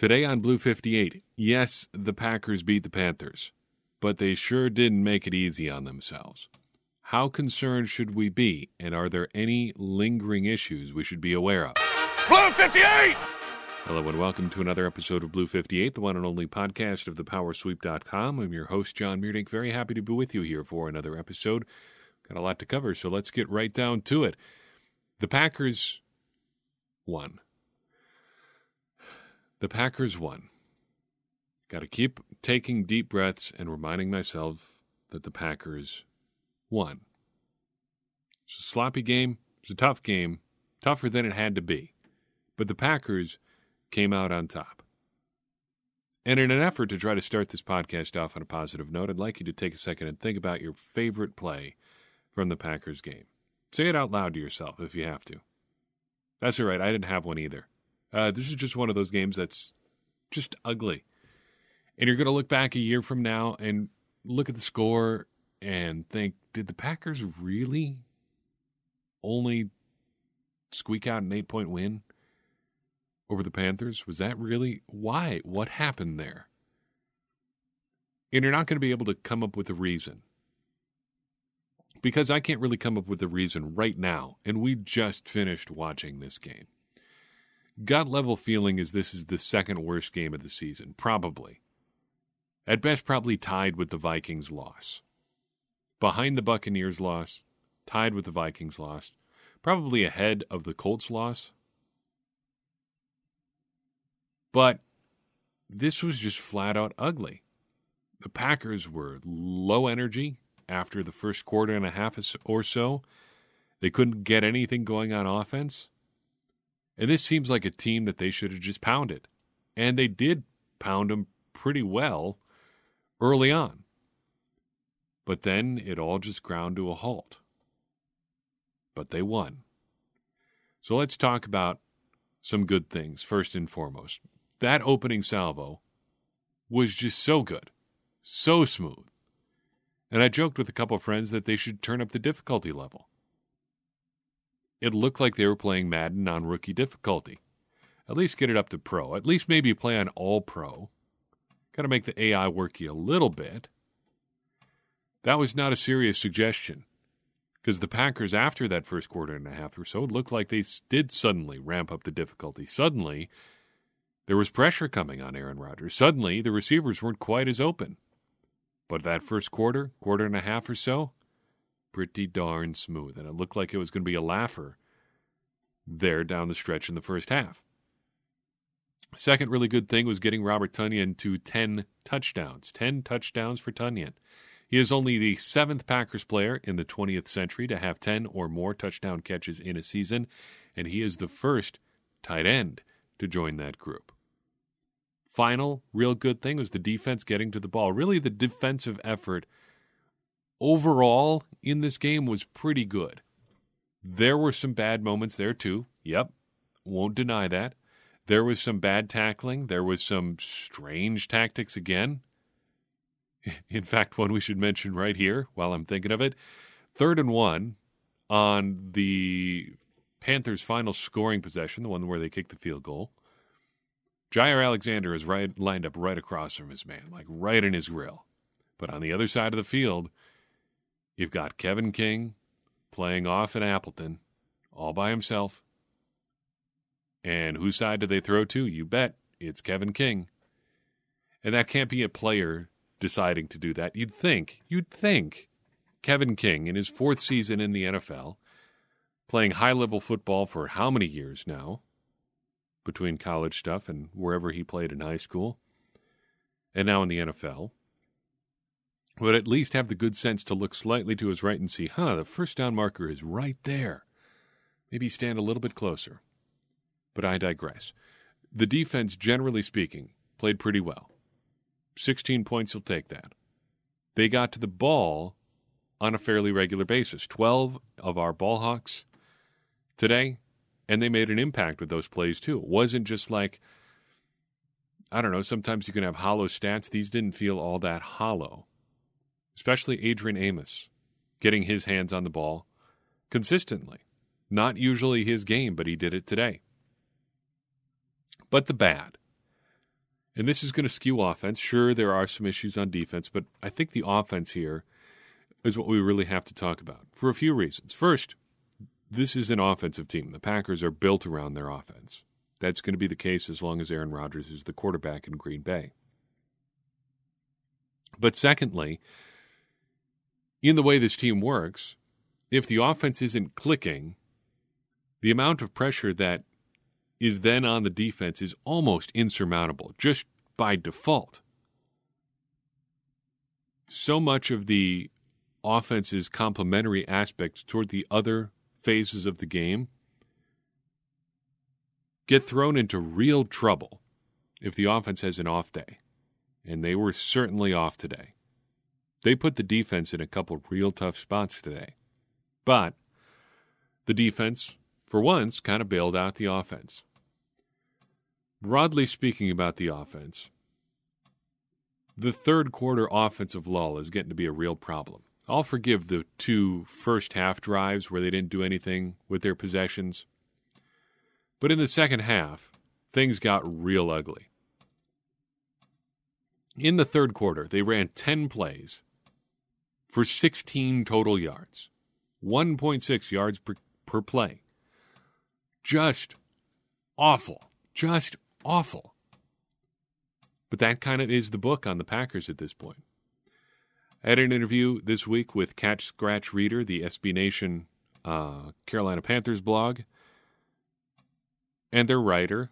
Today on Blue 58, yes, the Packers beat the Panthers, but they sure didn't make it easy on themselves. How concerned should we be, and are there any lingering issues we should be aware of? Blue 58! Hello and welcome to another episode of Blue 58, the one and only podcast of thepowersweep.com. I'm your host, John Meerdink. Very happy to be with you here for another episode. Got a lot to cover, so let's get right down to it. The Packers won. The Packers won. Got to keep taking deep breaths and reminding myself that the Packers won. It's a sloppy game. It's a tough game, tougher than it had to be. But the Packers came out on top. And in an effort to try to start this podcast off on a positive note, I'd like you to take a second and think about your favorite play from the Packers game. Say it out loud to yourself if you have to. That's all right. I didn't have one either. Uh, this is just one of those games that's just ugly. And you're going to look back a year from now and look at the score and think, did the Packers really only squeak out an eight point win over the Panthers? Was that really why? What happened there? And you're not going to be able to come up with a reason. Because I can't really come up with a reason right now, and we just finished watching this game gut level feeling is this is the second worst game of the season, probably. At best, probably tied with the Vikings' loss. Behind the Buccaneers' loss, tied with the Vikings' loss, probably ahead of the Colts' loss. But this was just flat out ugly. The Packers were low energy after the first quarter and a half or so. They couldn't get anything going on offense. And this seems like a team that they should have just pounded. And they did pound them pretty well early on. But then it all just ground to a halt. But they won. So let's talk about some good things first and foremost. That opening salvo was just so good, so smooth. And I joked with a couple friends that they should turn up the difficulty level. It looked like they were playing Madden on rookie difficulty. At least get it up to pro. At least maybe play on all pro. Got to make the AI work you a little bit. That was not a serious suggestion because the Packers, after that first quarter and a half or so, looked like they did suddenly ramp up the difficulty. Suddenly, there was pressure coming on Aaron Rodgers. Suddenly, the receivers weren't quite as open. But that first quarter, quarter and a half or so, pretty darn smooth, and it looked like it was going to be a laugher there down the stretch in the first half. Second really good thing was getting Robert Tonyan to 10 touchdowns. 10 touchdowns for Tonyan. He is only the seventh Packers player in the 20th century to have 10 or more touchdown catches in a season, and he is the first tight end to join that group. Final real good thing was the defense getting to the ball. Really, the defensive effort overall in this game was pretty good. There were some bad moments there too. Yep, won't deny that. There was some bad tackling. There was some strange tactics again. In fact, one we should mention right here while I'm thinking of it. Third and one on the Panthers' final scoring possession, the one where they kicked the field goal. Jaire Alexander is right lined up right across from his man, like right in his grill. But on the other side of the field, You've got Kevin King playing off in Appleton all by himself. And whose side do they throw to? You bet it's Kevin King. And that can't be a player deciding to do that. You'd think, you'd think Kevin King in his fourth season in the NFL, playing high level football for how many years now, between college stuff and wherever he played in high school, and now in the NFL, would at least have the good sense to look slightly to his right and see, huh, the first down marker is right there. Maybe stand a little bit closer. But I digress. The defense, generally speaking, played pretty well. 16 points will take that. They got to the ball on a fairly regular basis. 12 of our ball hawks today, and they made an impact with those plays too. It wasn't just like, I don't know, sometimes you can have hollow stats. These didn't feel all that hollow especially Adrian Amos, getting his hands on the ball consistently. Not usually his game, but he did it today. But the bad. And this is going to skew offense. Sure, there are some issues on defense, but I think the offense here is what we really have to talk about for a few reasons. First, this is an offensive team. The Packers are built around their offense. That's going to be the case as long as Aaron Rodgers is the quarterback in Green Bay. But secondly, in the way this team works, if the offense isn't clicking, the amount of pressure that is then on the defense is almost insurmountable just by default. So much of the offense's complementary aspects toward the other phases of the game get thrown into real trouble if the offense has an off day. And they were certainly off today. They put the defense in a couple real tough spots today. But the defense, for once, kind of bailed out the offense. Broadly speaking about the offense, the third quarter offensive lull is getting to be a real problem. I'll forgive the two first half drives where they didn't do anything with their possessions. But in the second half, things got real ugly. In the third quarter, they ran 10 plays for 16 total yards, 1.6 yards per, per play. Just awful. Just awful. But that kind of is the book on the Packers at this point. I had an interview this week with Cat Scratch Reader, the SB Nation uh, Carolina Panthers blog, and their writer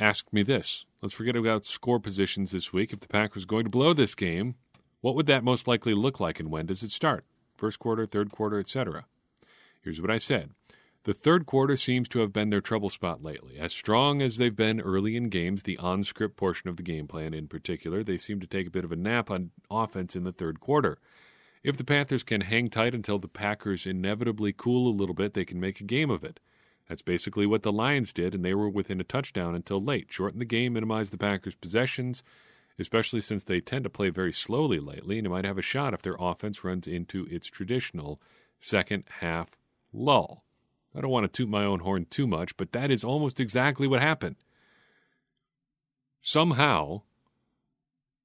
asked me this. Let's forget about score positions this week. If the Packers going to blow this game, what would that most likely look like and when does it start? First quarter, third quarter, etc. Here's what I said. The third quarter seems to have been their trouble spot lately. As strong as they've been early in games, the on script portion of the game plan in particular, they seem to take a bit of a nap on offense in the third quarter. If the Panthers can hang tight until the Packers inevitably cool a little bit, they can make a game of it. That's basically what the Lions did, and they were within a touchdown until late. Shorten the game, minimize the Packers' possessions, especially since they tend to play very slowly lately, and it might have a shot if their offense runs into its traditional second half lull. I don't want to toot my own horn too much, but that is almost exactly what happened. Somehow,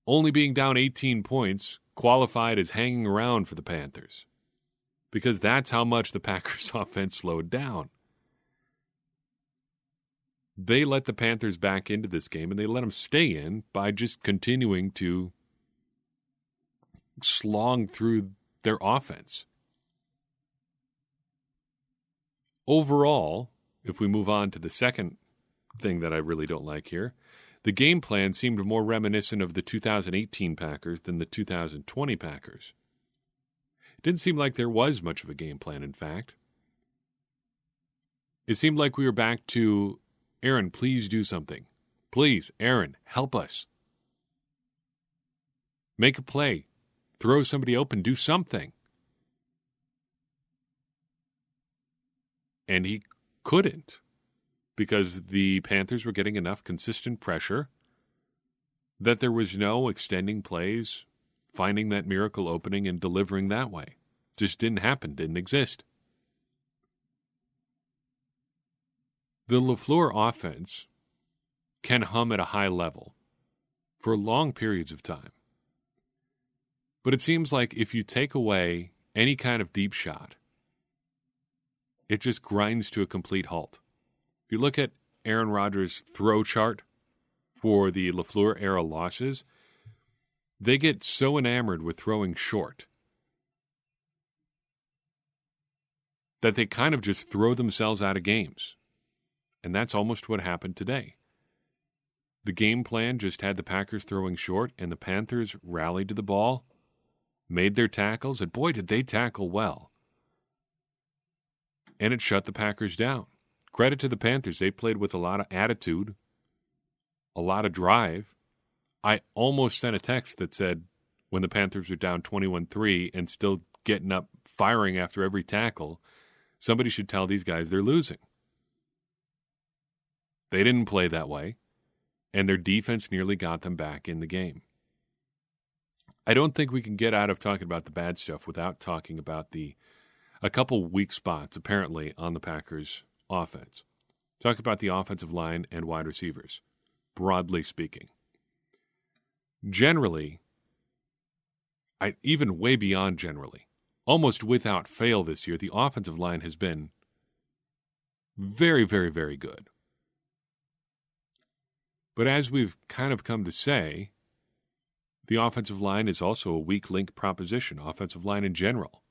only being down 18 points qualified as hanging around for the Panthers because that's how much the Packers' offense slowed down. They let the Panthers back into this game and they let them stay in by just continuing to slog through their offense. Overall, if we move on to the second thing that I really don't like here, the game plan seemed more reminiscent of the 2018 Packers than the 2020 Packers. It didn't seem like there was much of a game plan, in fact. It seemed like we were back to Aaron, please do something. Please, Aaron, help us. Make a play. Throw somebody open. Do something. and he couldn't because the Panthers were getting enough consistent pressure that there was no extending plays, finding that miracle opening and delivering that way. Just didn't happen, didn't exist. The LaFleur offense can hum at a high level for long periods of time. But it seems like if you take away any kind of deep shot, it just grinds to a complete halt. If you look at Aaron Rodgers' throw chart for the LaFleur era losses, they get so enamored with throwing short that they kind of just throw themselves out of games. And that's almost what happened today. The game plan just had the Packers throwing short, and the Panthers rallied to the ball, made their tackles, and boy, did they tackle well and it shut the Packers down. Credit to the Panthers. They played with a lot of attitude, a lot of drive. I almost sent a text that said when the Panthers were down 21 3 and still getting up, firing after every tackle, somebody should tell these guys they're losing. They didn't play that way, and their defense nearly got them back in the game. I don't think we can get out of talking about the bad stuff without talking about the a couple weak spots, apparently, on the Packers' offense. Talk about the offensive line and wide receivers, broadly speaking. generally, I, even way beyond generally, almost without fail this year, the offensive line has been very, very, very good. But as we've kind of come to say, the offensive line is also a weak link proposition, offensive line in general.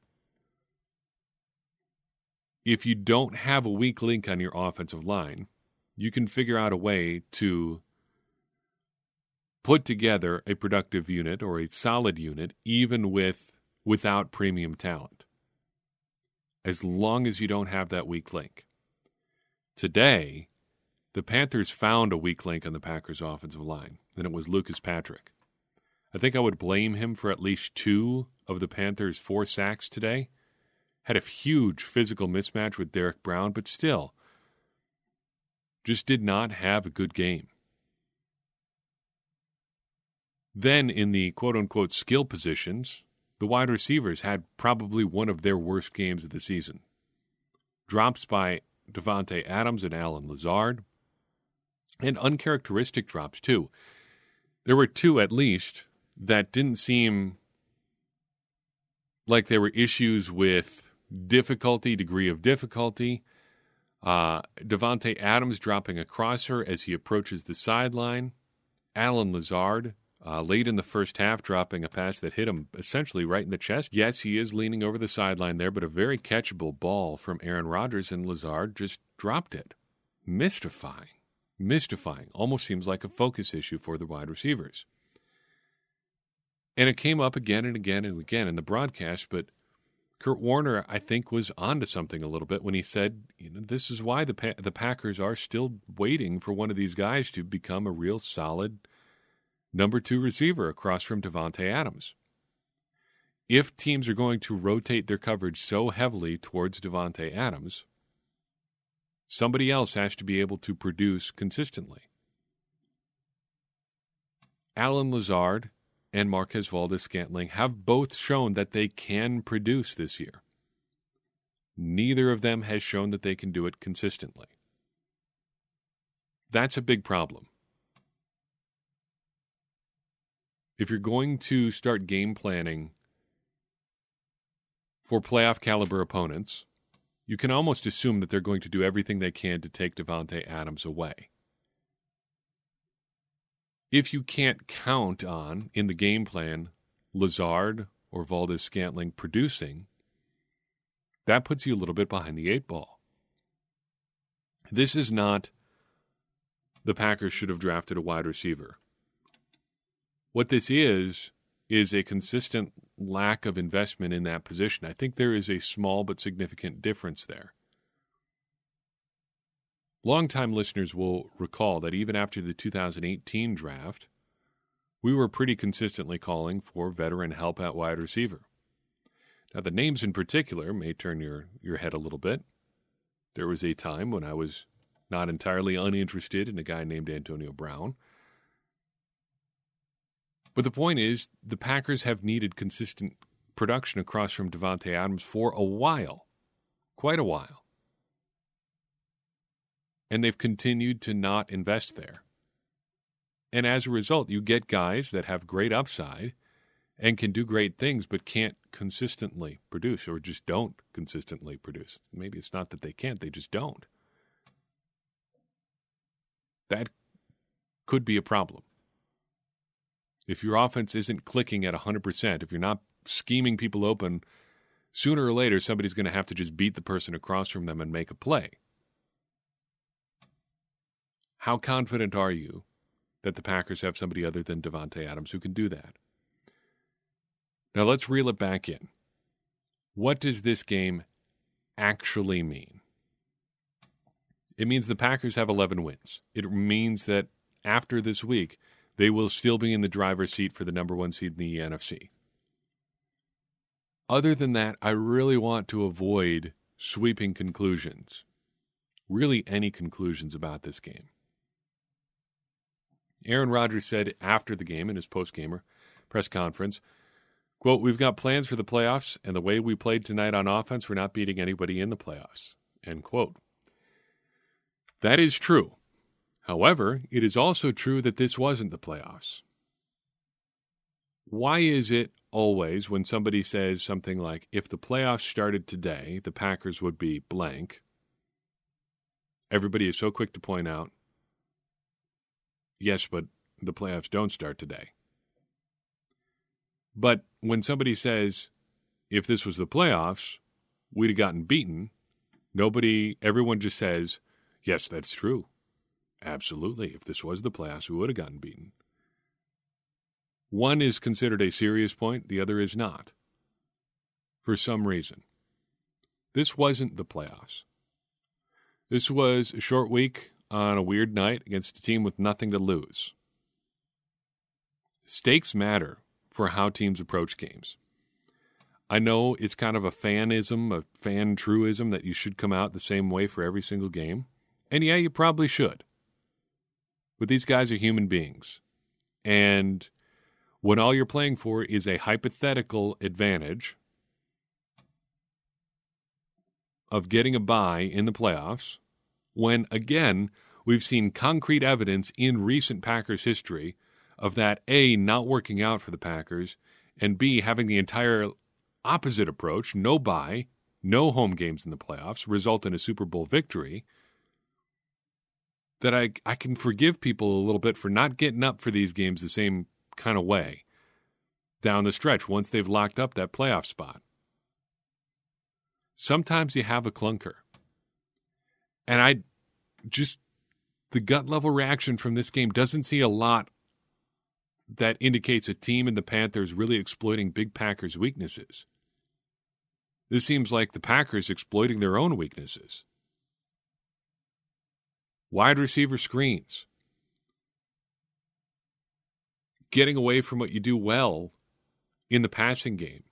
If you don't have a weak link on your offensive line, you can figure out a way to put together a productive unit or a solid unit even with without premium talent as long as you don't have that weak link today the panthers found a weak link on the packers offensive line and it was lucas patrick. I think i would blame him for at least two of the panthers four sacks today. Had a huge physical mismatch with Derrick brown but still just did not have a good game. Then, in the quote unquote skill positions, the wide receivers had probably one of their worst games of the season. Drops by Davante Adams and Allen Lazard, and uncharacteristic drops, too. There were two at least that didn't seem like there were issues with difficulty, degree of difficulty. Uh, Davante Adams dropping a crosser as he approaches the sideline. Allen Lazard uh, late in the first half, dropping a pass that hit him essentially right in the chest. Yes, he is leaning over the sideline there, but a very catchable ball from Aaron Rodgers, and Lazard just dropped it. Mystifying. Mystifying. Almost seems like a focus issue for the wide receivers. And it came up again and again and again in the broadcast, but Kurt Warner, I think, was onto something a little bit when he said, you know, this is why the pa- the Packers are still waiting for one of these guys to become a real solid – number two receiver across from Davante Adams. If teams are going to rotate their coverage so heavily towards Davante Adams, somebody else has to be able to produce consistently. Allen Lazard and Marquez Valdes Scantling have both shown that they can produce this year. Neither of them has shown that they can do it consistently. That's a big problem. if you're going to start game planning for playoff caliber opponents, you can almost assume that they're going to do everything they can to take Davante Adams away. If you can't count on in the game plan Lazard or Valdes Scantling producing, that puts you a little bit behind the eight ball. This is not the Packers should have drafted a wide receiver what this is, is a consistent lack of investment in that position. I think there is a small but significant difference there. Longtime listeners will recall that even after the 2018 draft, we were pretty consistently calling for veteran help at wide receiver. Now, the names in particular may turn your, your head a little bit. There was a time when I was not entirely uninterested in a guy named Antonio Brown. But the point is, the Packers have needed consistent production across from Davante Adams for a while, quite a while. And they've continued to not invest there. And as a result, you get guys that have great upside and can do great things, but can't consistently produce or just don't consistently produce. Maybe it's not that they can't, they just don't. That could be a problem if your offense isn't clicking at 100%, if you're not scheming people open, sooner or later somebody's going to have to just beat the person across from them and make a play. How confident are you that the Packers have somebody other than Davante Adams who can do that? Now let's reel it back in. What does this game actually mean? It means the Packers have 11 wins. It means that after this week, they will still be in the driver's seat for the number one seed in the NFC. Other than that, I really want to avoid sweeping conclusions. Really, any conclusions about this game. Aaron Rodgers said after the game in his post gamer press conference, quote, We've got plans for the playoffs, and the way we played tonight on offense, we're not beating anybody in the playoffs. End quote. That is true. However, it is also true that this wasn't the playoffs. why is it always when somebody says something like, if the playoffs started today, the Packers would be blank? Everybody is so quick to point out, yes, but the playoffs don't start today. But when somebody says, if this was the playoffs, we'd have gotten beaten, nobody, everyone just says, yes, that's true. Absolutely. If this was the playoffs, we would have gotten beaten. One is considered a serious point, the other is not. For some reason. This wasn't the playoffs. This was a short week on a weird night against a team with nothing to lose. Stakes matter for how teams approach games. I know it's kind of a fanism, a fan truism that you should come out the same way for every single game. And yeah, you probably should. But these guys are human beings. And when all you're playing for is a hypothetical advantage of getting a bye in the playoffs, when again, we've seen concrete evidence in recent Packers history of that A, not working out for the Packers, and B, having the entire opposite approach no bye, no home games in the playoffs, result in a Super Bowl victory. That I, I can forgive people a little bit for not getting up for these games the same kind of way down the stretch once they've locked up that playoff spot. Sometimes you have a clunker. And I just, the gut level reaction from this game doesn't see a lot that indicates a team in the Panthers really exploiting Big Packers' weaknesses. This seems like the Packers exploiting their own weaknesses. Wide receiver screens, getting away from what you do well in the passing game,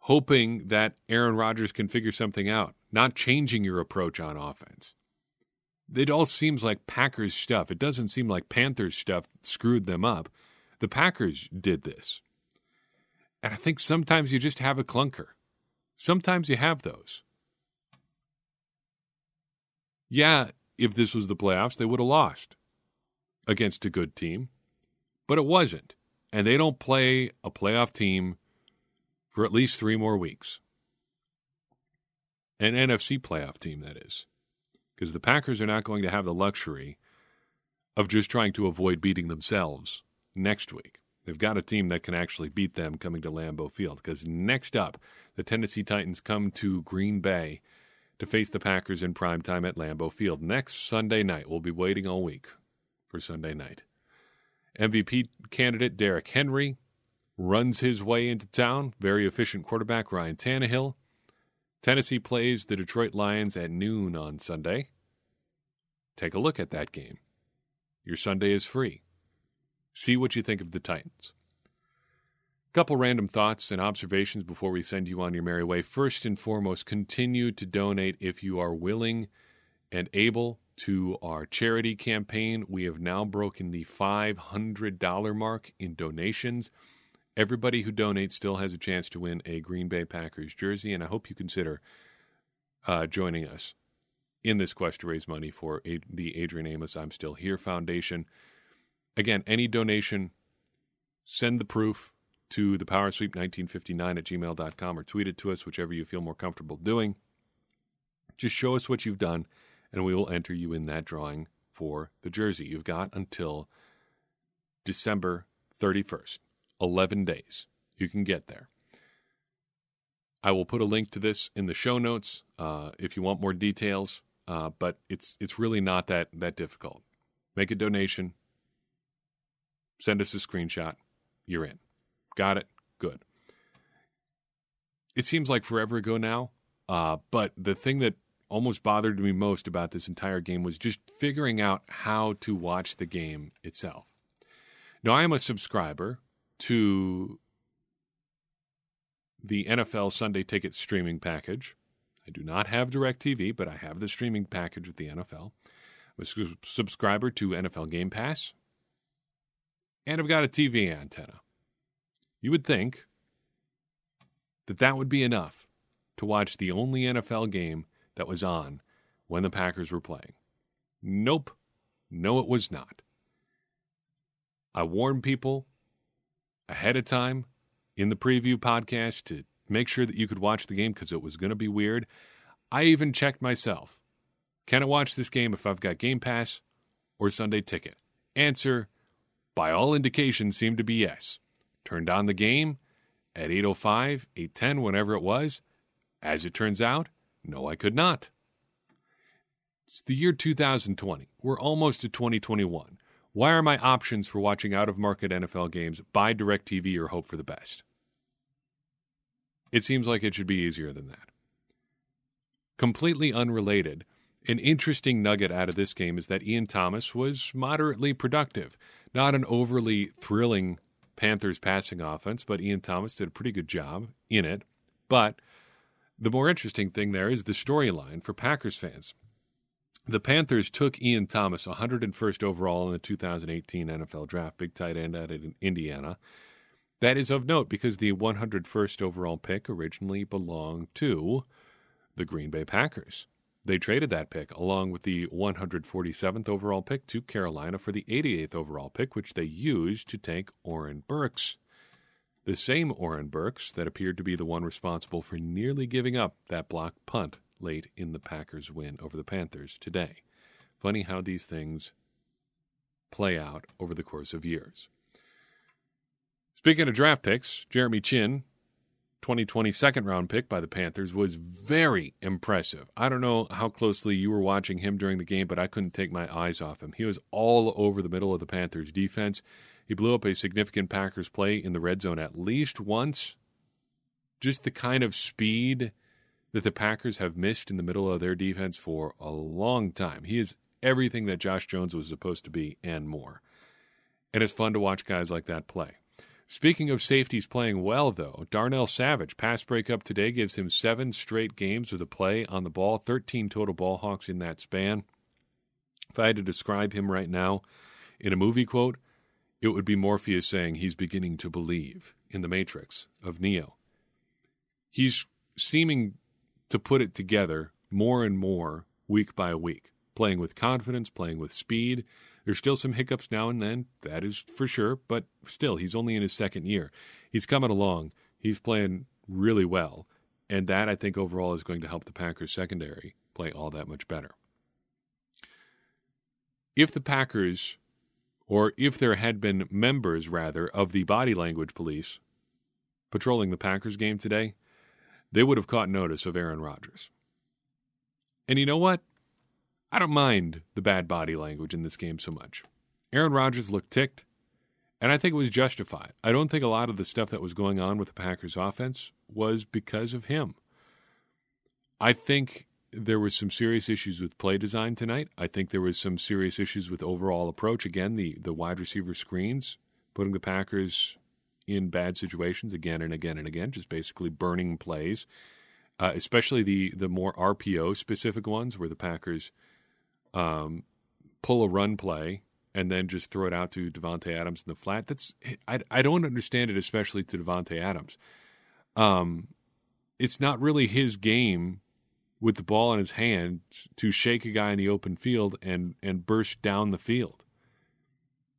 hoping that Aaron Rodgers can figure something out, not changing your approach on offense. It all seems like Packers stuff. It doesn't seem like Panthers stuff screwed them up. The Packers did this. And I think sometimes you just have a clunker. Sometimes you have those. Yeah, if this was the playoffs, they would have lost against a good team but it wasn't. And they don't play a playoff team for at least three more weeks. An NFC playoff team, that is. Because the Packers are not going to have the luxury of just trying to avoid beating themselves next week. They've got a team that can actually beat them coming to Lambeau Field. Because next up, the Tennessee Titans come to Green Bay to face the Packers in prime time at Lambeau Field next Sunday night. We'll be waiting all week for Sunday night. MVP candidate Derrick Henry runs his way into town. Very efficient quarterback Ryan Tannehill. Tennessee plays the Detroit Lions at noon on Sunday. Take a look at that game. Your Sunday is free. See what you think of the Titans. Couple random thoughts and observations before we send you on your merry way. First and foremost, continue to donate if you are willing and able to our charity campaign. We have now broken the $500 mark in donations. Everybody who donates still has a chance to win a Green Bay Packers jersey, and I hope you consider uh, joining us in this quest to raise money for a- the Adrian Amos I'm Still Here Foundation. Again, any donation, send the proof to the powersweep1959 at gmail.com or tweet it to us, whichever you feel more comfortable doing. Just show us what you've done and we will enter you in that drawing for the jersey. You've got until December 31st, 11 days. You can get there. I will put a link to this in the show notes uh, if you want more details, uh, but it's it's really not that that difficult. Make a donation, send us a screenshot, you're in. Got it? Good. It seems like forever ago now, uh, but the thing that almost bothered me most about this entire game was just figuring out how to watch the game itself. Now, I am a subscriber to the NFL Sunday Ticket streaming package. I do not have DirecTV, but I have the streaming package with the NFL. I'm a subscriber to NFL Game Pass, and I've got a TV antenna. You would think that that would be enough to watch the only NFL game that was on when the Packers were playing. Nope. No, it was not. I warned people ahead of time in the preview podcast to make sure that you could watch the game because it was going to be weird. I even checked myself. Can I watch this game if I've got Game Pass or Sunday Ticket? Answer, by all indications, seemed to be yes. Turned on the game at 8.05, 8.10, whenever it was. As it turns out, no, I could not. It's the year 2020. We're almost to 2021. Why are my options for watching out of market NFL games buy DirecTV or hope for the best? It seems like it should be easier than that. Completely unrelated, an interesting nugget out of this game is that Ian Thomas was moderately productive. Not an overly thrilling Panthers passing offense, but Ian Thomas did a pretty good job in it. But the more interesting thing there is the storyline for Packers fans. The Panthers took Ian Thomas, 101st overall in the 2018 NFL Draft, big tight end out of Indiana. That is of note because the 101st overall pick originally belonged to the Green Bay Packers. They traded that pick along with the 147th overall pick to Carolina for the 88th overall pick, which they used to take Oren Burks. The same Oren Burks that appeared to be the one responsible for nearly giving up that block punt late in the Packers' win over the Panthers today. Funny how these things play out over the course of years. Speaking of draft picks, Jeremy Chinn 2020 second round pick by the Panthers was very impressive. I don't know how closely you were watching him during the game, but I couldn't take my eyes off him. He was all over the middle of the Panthers defense. He blew up a significant Packers play in the red zone at least once. Just the kind of speed that the Packers have missed in the middle of their defense for a long time. He is everything that Josh Jones was supposed to be and more. And it's fun to watch guys like that play. Speaking of safeties playing well, though, Darnell Savage, pass breakup today, gives him seven straight games with a play on the ball, 13 total ball hawks in that span. If I had to describe him right now in a movie quote, it would be Morpheus saying he's beginning to believe in the Matrix of Neo. He's seeming to put it together more and more week by week, playing with confidence, playing with speed, there's still some hiccups now and then, that is for sure, but still, he's only in his second year. He's coming along. He's playing really well. And that, I think, overall is going to help the Packers secondary play all that much better. If the Packers, or if there had been members, rather, of the body language police patrolling the Packers game today, they would have caught notice of Aaron Rodgers. And you know what? I don't mind the bad body language in this game so much. Aaron Rodgers looked ticked, and I think it was justified. I don't think a lot of the stuff that was going on with the Packers offense was because of him. I think there was some serious issues with play design tonight. I think there was some serious issues with overall approach. Again, the the wide receiver screens, putting the Packers in bad situations again and again and again, just basically burning plays. Uh, especially the the more RPO specific ones where the Packers um, pull a run play and then just throw it out to Davante Adams in the flat. That's I I don't understand it, especially to Davante Adams. Um, it's not really his game with the ball in his hand to shake a guy in the open field and and burst down the field.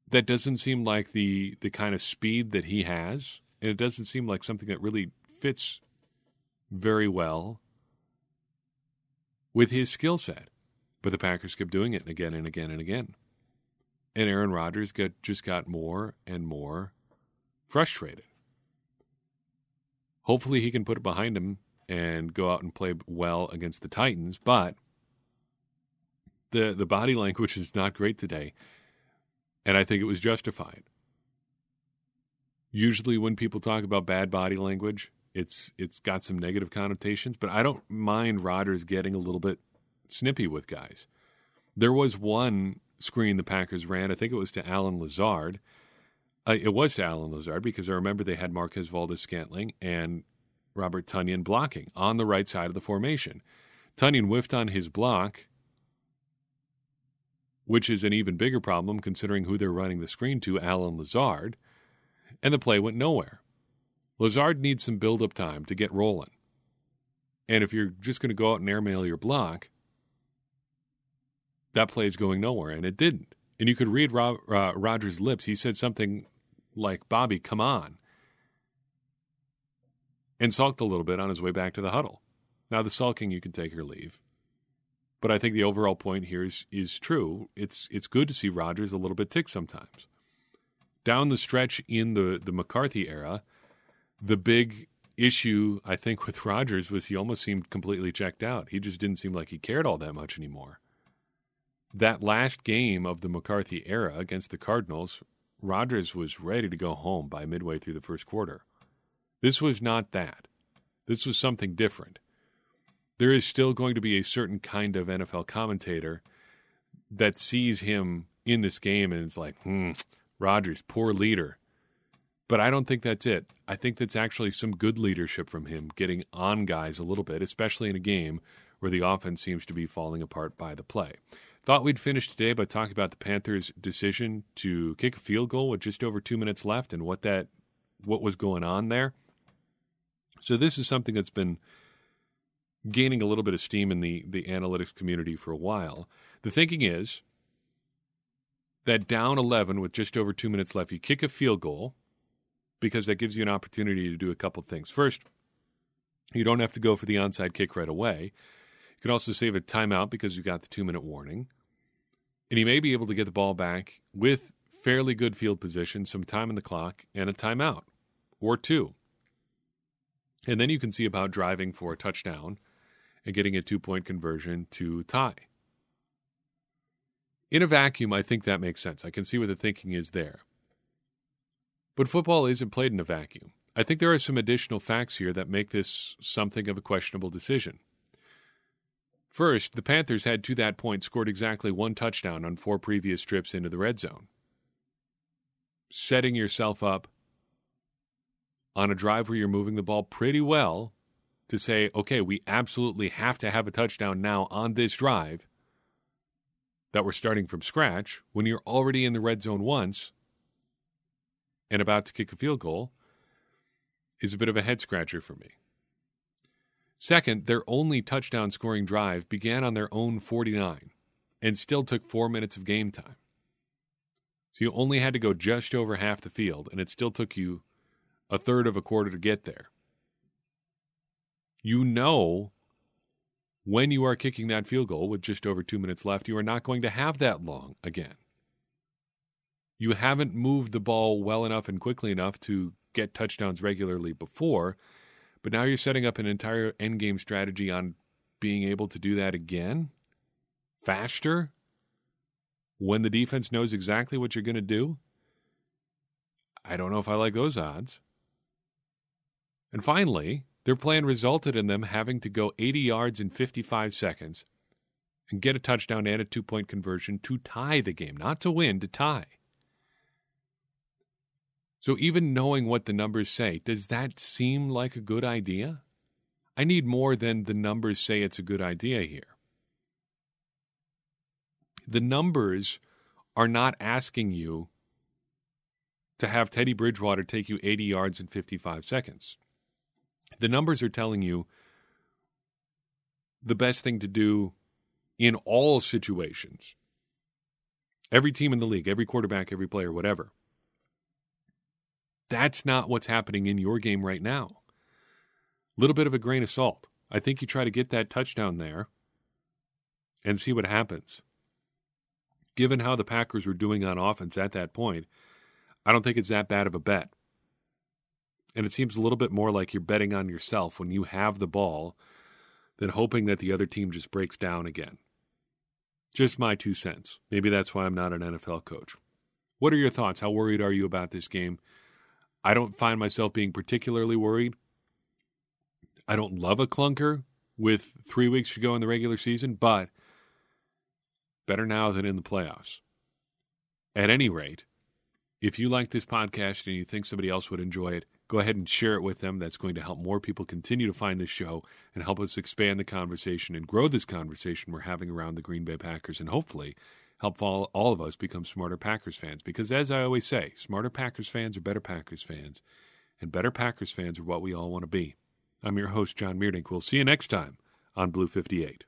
That doesn't seem like the the kind of speed that he has, and it doesn't seem like something that really fits very well with his skill set. But the Packers kept doing it again and again and again. And Aaron Rodgers got, just got more and more frustrated. Hopefully, he can put it behind him and go out and play well against the Titans. But the the body language is not great today, and I think it was justified. Usually, when people talk about bad body language, it's it's got some negative connotations. But I don't mind Rodgers getting a little bit snippy with guys. There was one screen the Packers ran. I think it was to Allen Lazard. Uh, it was to Allen Lazard because I remember they had Marquez Valdes-Scantling and Robert Tonyan blocking on the right side of the formation. Tonyan whiffed on his block, which is an even bigger problem considering who they're running the screen to, Allen Lazard, and the play went nowhere. Lazard needs some build up time to get rolling. And if you're just going to go out and airmail your block, that play is going nowhere, and it didn't. And you could read uh, Rodgers' lips. He said something like, Bobby, come on. And sulked a little bit on his way back to the huddle. Now, the sulking you can take or leave. But I think the overall point here is, is true. It's, it's good to see Rodgers a little bit tick sometimes. Down the stretch in the, the McCarthy era, the big issue, I think, with Rodgers was he almost seemed completely checked out. He just didn't seem like he cared all that much anymore. That last game of the McCarthy era against the Cardinals, Rodgers was ready to go home by midway through the first quarter. This was not that. This was something different. There is still going to be a certain kind of NFL commentator that sees him in this game and is like, hmm, Rodgers, poor leader. But I don't think that's it. I think that's actually some good leadership from him, getting on guys a little bit, especially in a game where the offense seems to be falling apart by the play. Thought we'd finish today by talking about the Panthers' decision to kick a field goal with just over two minutes left and what that what was going on there. So this is something that's been gaining a little bit of steam in the the analytics community for a while. The thinking is that down 11 with just over 2 minutes left, you kick a field goal because that gives you an opportunity to do a couple things. First, you don't have to go for the onside kick right away. You can also save a timeout because you've got the 2-minute warning. And you may be able to get the ball back with fairly good field position, some time in the clock, and a timeout or two. And then you can see about driving for a touchdown and getting a two point conversion to tie. In a vacuum, I think that makes sense. I can see what the thinking is there. But football isn't played in a vacuum. I think there are some additional facts here that make this something of a questionable decision. First, the Panthers had to that point scored exactly one touchdown on four previous trips into the red zone. Setting yourself up on a drive where you're moving the ball pretty well to say, okay, we absolutely have to have a touchdown now on this drive that we're starting from scratch when you're already in the red zone once and about to kick a field goal is a bit of a head scratcher for me. Second, their only touchdown scoring drive began on their own 49 and still took four minutes of game time. So you only had to go just over half the field, and it still took you a third of a quarter to get there you know when you are kicking that field goal with just over two minutes left, you are not going to have that long again. You haven't moved the ball well enough and quickly enough to get touchdowns regularly before, but now you're setting up an entire endgame strategy on being able to do that again faster when the defense knows exactly what you're going to do. I don't know if I like those odds. And finally, their plan resulted in them having to go 80 yards in 55 seconds and get a touchdown and a two point conversion to tie the game, not to win, to tie. So, even knowing what the numbers say, does that seem like a good idea? I need more than the numbers say it's a good idea here. The numbers are not asking you to have Teddy Bridgewater take you 80 yards in 55 seconds. The numbers are telling you the best thing to do in all situations. Every team in the league, every quarterback, every player, whatever. That's not what's happening in your game right now. Little bit of a grain of salt. I think you try to get that touchdown there and see what happens. Given how the Packers were doing on offense at that point, I don't think it's that bad of a bet. And it seems a little bit more like you're betting on yourself when you have the ball than hoping that the other team just breaks down again. Just my two cents. Maybe that's why I'm not an NFL coach. What are your thoughts? How worried are you about this game? I don't find myself being particularly worried. I don't love a clunker with three weeks to go in the regular season, but better now than in the playoffs. At any rate, if you like this podcast and you think somebody else would enjoy it, go ahead and share it with them. That's going to help more people continue to find this show and help us expand the conversation and grow this conversation we're having around the Green Bay Packers and hopefully help all, all of us become smarter Packers fans. Because as I always say, smarter Packers fans are better Packers fans, and better Packers fans are what we all want to be. I'm your host, John Meerdink. We'll see you next time on Blue 58.